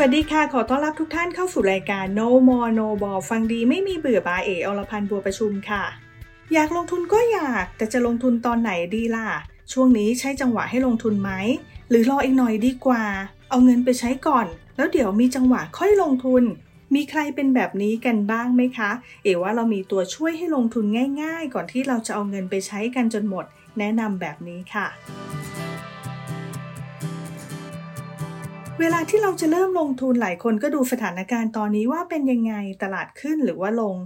สวัสดีค่ะ ขอต้อนรับทุกท่านเข้าสู่รายการ No More No Ball ฟังดีไม่มีเบื่อบาเออรพันธ์บัวประชุมค่ะ อยากลงทุนก็อยาก แต่จะลงทุนตอนไหนดีล่ะ ช่วงนี้ใช้จังหวะให้ลงทุนไหม หรือรออีกหน่อยดีกว่า เอาเงินไปใช้ก่อน แล้วเดี๋ยวมีจังหวะค่อยลงทุน มีใครเป็นแบบนี้กันบ้างไหมคะ เอ๋ว่าเรามีตัวช่วยให้ลงทุนง่าย ๆ ก่อนที่เราจะเอาเงินไปใช้กันจนหมด แนะนำแบบนี้ค่ะ เวลาที่เราจะเริ่มลงทุนหลายคนก็ดูสถานการณ์ตอนนี้ว่าเป็นยังไงตลาดขึ้นหรือว่าลง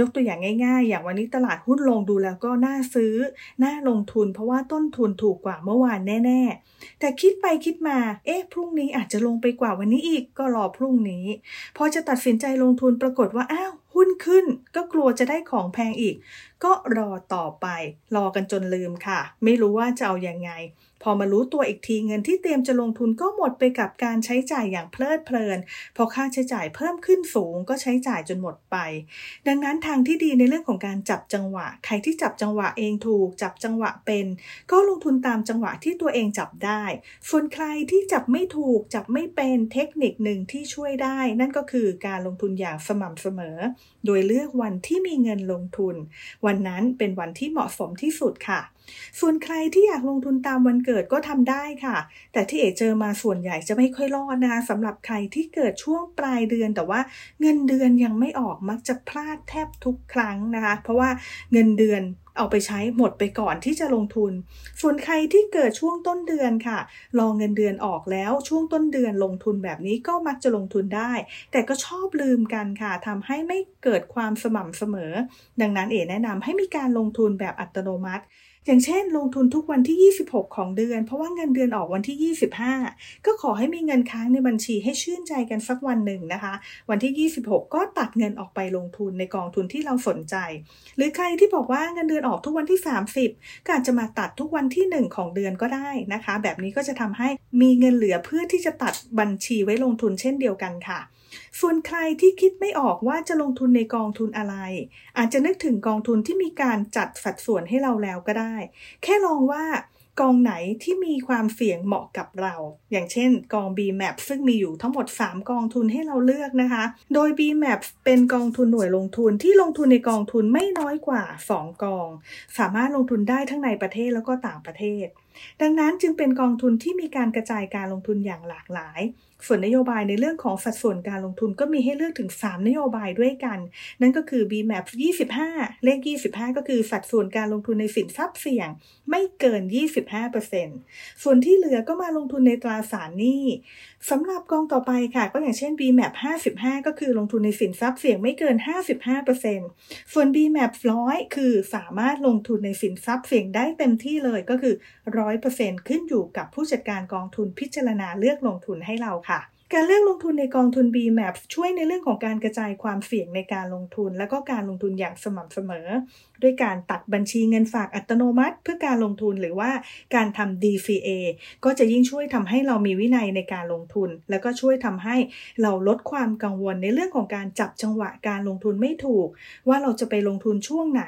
ยกตัวอย่างง่ายๆ อย่างวันนี้ตลาดหุ้นลงดูแล้วก็น่าซื้อ น่าลงทุนเพราะว่าต้นทุนถูกกว่าเมื่อวานแน่ๆ แต่คิดไปคิดมา เอ๊ะพรุ่งนี้อาจจะลงไปกว่าวันนี้อีกก็รอพรุ่งนี้ พอจะตัดสินใจลงทุนปรากฏว่าอ้าว หุ้นขึ้นก็กลัวจะได้ของแพงอีก ก็รอต่อไป รอกันจนลืมค่ะ ไม่รู้ว่าจะเอาอยัางไง พอมารู้ตัวอีกทีเงินที่เตรียมจะลงทุนก็หมดไปกับการใช้จ่ายอย่างเพลิดเพลิน พอค่าใช้จ่ายเพิ่มขึ้นสูงก็ใช้จ่ายจนหมดไป ดังนั้นทางที่ดีในเรื่องของการจับจังหวะ ใครที่จับจังหวะเองถูก จับจังหวะเป็น ก็ลงทุนตามจังหวะที่ตัวเองจับได้ ส่วนใครที่จับไม่ถูกจับไม่เป็นเทคนิคหนึ่งที่ช่วยได้ นั่นก็คือการลงทุนอย่างสม่ำเสมอโดยเลือกวันที่มีเงินลงทุน วันนั้นเป็นวันที่เหมาะสมที่สุดค่ะ ส่วนใครที่อยากลงทุนตามวันเกิดก็ทำได้ค่ะ แต่ที่เอเจอมาส่วนใหญ่จะไม่ค่อยรอดนะคะสำหรับใครที่เกิดช่วงปลายเดือน แต่ว่าเงินเดือนยังไม่ออกมักจะพลาดแทบทุกครั้งนะคะ เพราะว่าเงินเดือน เอาไปใช้หมดไปก่อนที่จะลงทุน ส่วนใครที่เกิดช่วงต้นเดือนค่ะ รอเงินเดือนออกแล้วช่วงต้นเดือนลงทุนแบบนี้ก็มักจะลงทุนได้ แต่ก็ชอบลืมกันค่ะทำให้ไม่เกิดความสม่ำเสมอ ดังนั้นเอ๋แนะนำให้มีการลงทุนแบบอัตโนมัติ อย่างเช่น ลงทุนทุกวันที่ 26 ของเดือน เพราะว่าเงินเดือนออกวันที่ 25 ก็ขอให้มีเงินค้างในบัญชีให้ชื่นใจกันสักวันหนึ่งนะคะ วันที่ 26 ก็ตัดเงินออกไปลงทุนในกองทุนที่เราสนใจ หรือใครที่บอกว่าเงินเดือนออกทุกวันที่ 30 ก็อาจจะมาตัดทุกวันที่ 1 ของเดือนก็ได้นะคะ แบบนี้ก็จะทำให้มีเงินเหลือเพื่อที่จะตัดบัญชีไว้ลงทุนเช่นเดียวกันค่ะส่วนใครที่คิดไม่ออกว่าจะลงทุนในกองทุนอะไร อาจจะนึกถึงกองทุนที่มีการจัดสัดส่วนให้เราแล้วก็ได้แค่ลองว่ากองไหนที่มีความเสี่ยงเหมาะกับเรา อย่างเช่นกอง BMAP ซึ่งมีอยู่ทั้งหมด 3 กองทุนให้เราเลือกนะคะ โดย BMAP เป็นกองทุนหน่วยลงทุนที่ลงทุนในกองทุนไม่น้อยกว่า 2 กอง สามารถลงทุนได้ทั้งในประเทศแล้วก็ต่างประเทศดังนั้นจึงเป็นกองทุนที่มีการกระจายการลงทุนอย่างหลากหลาย ส่วนนโยบายในเรื่องของสัดส่วนการลงทุนก็มีให้เลือกถึง 3 นโยบายด้วยกัน นั่นก็คือ BMAP 25 เลข 25 ก็คือสัดส่วนการลงทุนในสินทรัพย์เสี่ยงไม่เกิน 25%ส่วนที่เหลือก็มาลงทุนในตราสารหนี้สำหรับกองต่อไปค่ะ ก็อย่างเช่น BMAP 55 ก็คือลงทุนในสินทรัพย์เสี่ยงไม่เกิน 55%ส่วน BMAP 100 คือสามารถลงทุนในสินทรัพย์เสี่ยงได้เต็มที่เลยก็คือ100%ขึ้นอยู่กับผู้จัดการกองทุนพิจารณาเลือกลงทุนให้เราค่ะการเลือกลงทุนในกองทุน BMAP ช่วยในเรื่องของการกระจายความเสี่ยงในการลงทุน และก็การลงทุนอย่างสม่ำเสมอ ด้วยการตัดบัญชีเงินฝากอัตโนมัติ เพื่อการลงทุนหรือว่าการทำ DCA ก็จะยิ่งช่วยทำให้เรามีวินัยในการลงทุน แล้วก็ช่วยทำให้เราลดความกังวลในเรื่องของการจับจังหวะการลงทุนไม่ถูก ว่าเราจะไปลงทุนช่วงไหน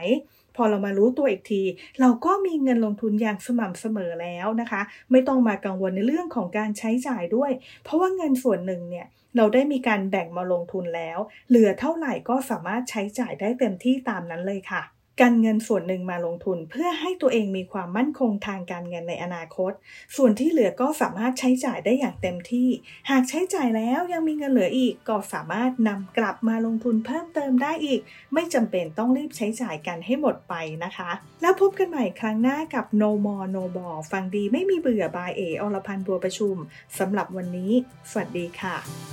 พอเรามารู้ตัวอีกที เราก็มีเงินลงทุนอย่างสม่ำเสมอแล้วนะคะ ไม่ต้องมากังวลในเรื่องของการใช้จ่ายด้วย เพราะว่าเงินส่วนหนึ่งเนี่ยเราได้มีการแบ่งมาลงทุนแล้ว เหลือเท่าไหร่ก็สามารถใช้จ่ายได้เต็มที่ตามนั้นเลยค่ะ การเงินส่วนหนึ่งมาลงทุนเพื่อให้ตัวเองมีความมั่นคงทางการเงินในอนาคต ส่วนที่เหลือก็สามารถใช้จ่ายได้อย่างเต็มที่ หากใช้จ่ายแล้วยังมีเงินเหลืออีก ก็สามารถนำกลับมาลงทุนเพิ่มเติมได้อีก ไม่จำเป็นต้องรีบใช้จ่ายกันให้หมดไปนะคะ แล้วพบกันใหม่ครั้งหน้ากับ No More No b a l l ฟังดีไม่มีเบื่อบายเออรพันธ์บัวประชุมสำหรับวันนี้ สวัสดีค่ะ